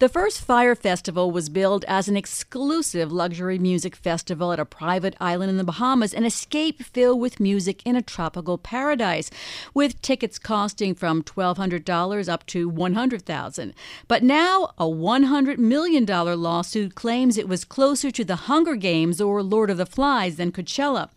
The first Fyre Festival was billed as an exclusive luxury music festival at a private island in the Bahamas, an escape filled with music in a tropical paradise, with tickets costing from $1,200 up to $100,000. But now, a $100 million lawsuit claims it was closer to the Hunger Games or Lord of the Flies than Coachella.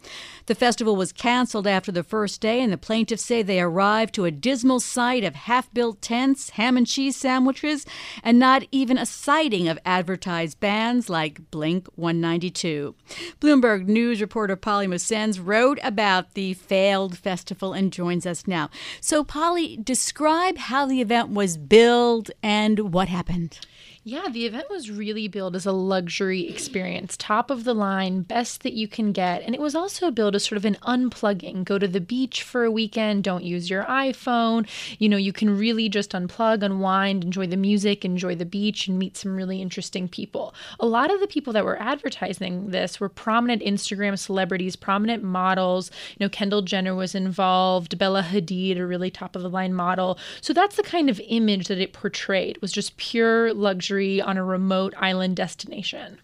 The festival was canceled after the first day, and the plaintiffs say they arrived to a dismal sight of half built tents, ham and cheese sandwiches, and not even a sighting of advertised bands like Blink 182. Bloomberg News reporter Polly Mosendz wrote about the failed festival and joins us now. So, Polly, describe how the event was billed and what happened. Yeah, the event was really billed as a luxury experience, top of the line, best that you can get. And it was also billed as sort of an unplugging. Go to the beach for a weekend, don't use your iPhone. You know, you can really just unplug, unwind, enjoy the music, enjoy the beach, and meet some really interesting people. A lot of the people that were advertising this were prominent Instagram celebrities, prominent models. You know, Kendall Jenner was involved, Bella Hadid, a really top of the line model. So that's the kind of image that it portrayed, was just pure luxury luxury on a remote island destination.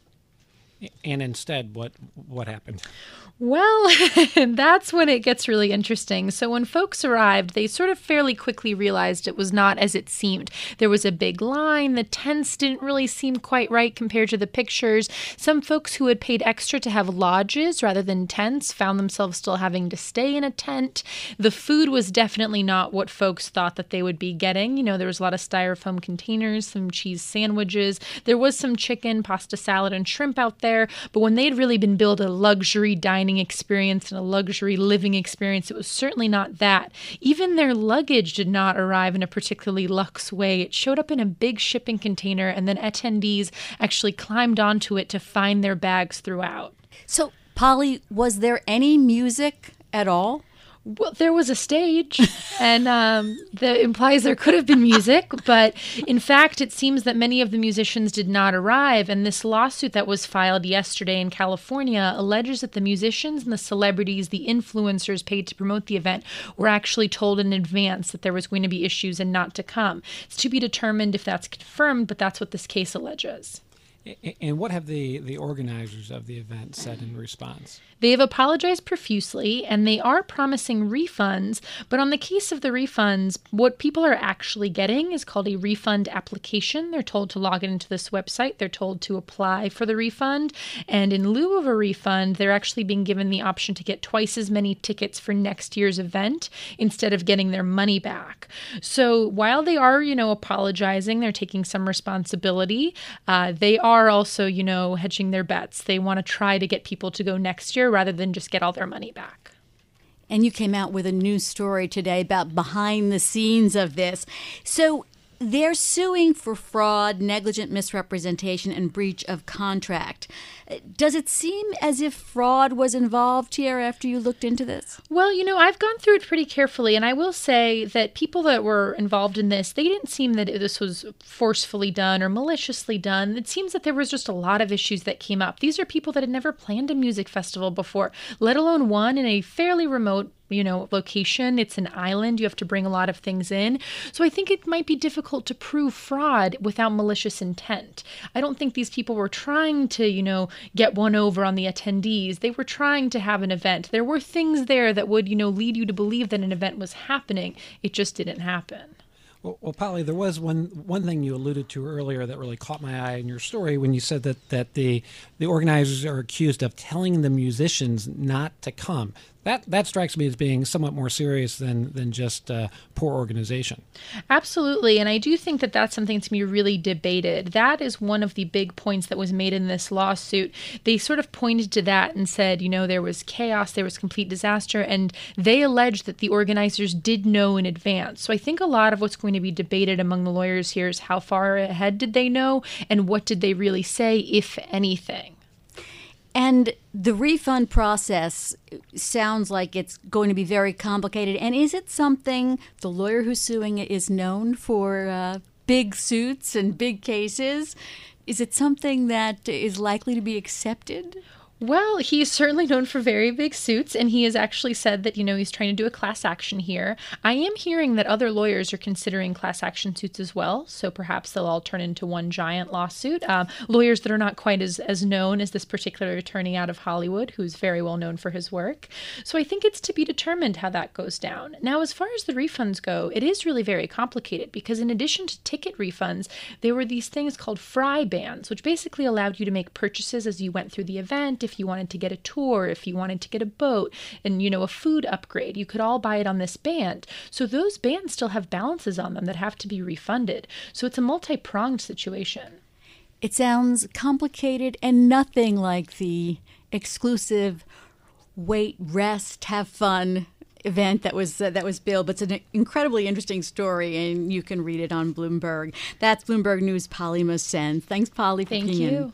And instead, what what happened? Well, that's when it gets really interesting. So, when folks arrived, they sort of fairly quickly realized it was not as it seemed. There was a big line, the tents didn't really seem quite right compared to the pictures. Some folks who had paid extra to have lodges rather than tents found themselves still having to stay in a tent. The food was definitely not what folks thought that they would be getting. You know, there was a lot of styrofoam containers, some cheese sandwiches, there was some chicken, pasta salad, and shrimp out there. But when they had really been billed a luxury dining experience and a luxury living experience. It was certainly not that. Even their luggage did not arrive in a particularly luxe way. It showed up in a big shipping container, and then attendees actually climbed onto it to find their bags throughout. So, Polly, was there any music at all? Well, there was a stage, and um, that implies there could have been music, but in fact, it seems that many of the musicians did not arrive. And this lawsuit that was filed yesterday in California alleges that the musicians and the celebrities, the influencers paid to promote the event, were actually told in advance that there was going to be issues and not to come. It's to be determined if that's confirmed, but that's what this case alleges. And what have the, the organizers of the event said in response? They have apologized profusely and they are promising refunds. But on the case of the refunds, what people are actually getting is called a refund application. They're told to log into this website, they're told to apply for the refund. And in lieu of a refund, they're actually being given the option to get twice as many tickets for next year's event instead of getting their money back. So while they are, you know, apologizing, they're taking some responsibility, uh, they are are also, you know, hedging their bets. They want to try to get people to go next year rather than just get all their money back. And you came out with a new story today about behind the scenes of this. So they're suing for fraud, negligent misrepresentation, and breach of contract. Does it seem as if fraud was involved here after you looked into this? Well, you know, I've gone through it pretty carefully, and I will say that people that were involved in this, they didn't seem that this was forcefully done or maliciously done. It seems that there was just a lot of issues that came up. These are people that had never planned a music festival before, let alone one in a fairly remote you know, location. It's an island. You have to bring a lot of things in. So I think it might be difficult to prove fraud without malicious intent. I don't think these people were trying to, you know, get one over on the attendees. They were trying to have an event. There were things there that would, you know, lead you to believe that an event was happening. It just didn't happen. Well, well, Polly, there was one one thing you alluded to earlier that really caught my eye in your story when you said that that the the organizers are accused of telling the musicians not to come. That that strikes me as being somewhat more serious than than just uh, poor organization. Absolutely, and I do think that that's something to be really debated. That is one of the big points that was made in this lawsuit. They sort of pointed to that and said, you know, there was chaos, there was complete disaster, and they alleged that the organizers did know in advance. So I think a lot of what's going to be debated among the lawyers here is how far ahead did they know, and what did they really say, if anything. And the refund process sounds like it's going to be very complicated. And is it something the lawyer who's suing is known for uh, big suits and big cases? Is it something that is likely to be accepted? Well, he is certainly known for very big suits, and he has actually said that, you know, he's trying to do a class action here. I am hearing that other lawyers are considering class action suits as well, so perhaps they'll all turn into one giant lawsuit. Um, lawyers that are not quite as, as known as this particular attorney out of Hollywood, who's very well known for his work. So I think it's to be determined how that goes down. Now, as far as the refunds go, it is really very complicated because in addition to ticket refunds, there were these things called Fyre bands, which basically allowed you to make purchases as you went through the event if you wanted to get a tour, if you wanted to get a boat, and you know, a food upgrade. You could all buy it on this band. So those bands still have balances on them that have to be refunded. So it's a multi pronged situation. It sounds complicated and nothing like the exclusive wait, rest, have fun event that was uh, that was billed. But it's an incredibly interesting story, and you can read it on Bloomberg. That's Bloomberg News. Polly Mosendz. Thanks, Polly. Thank you.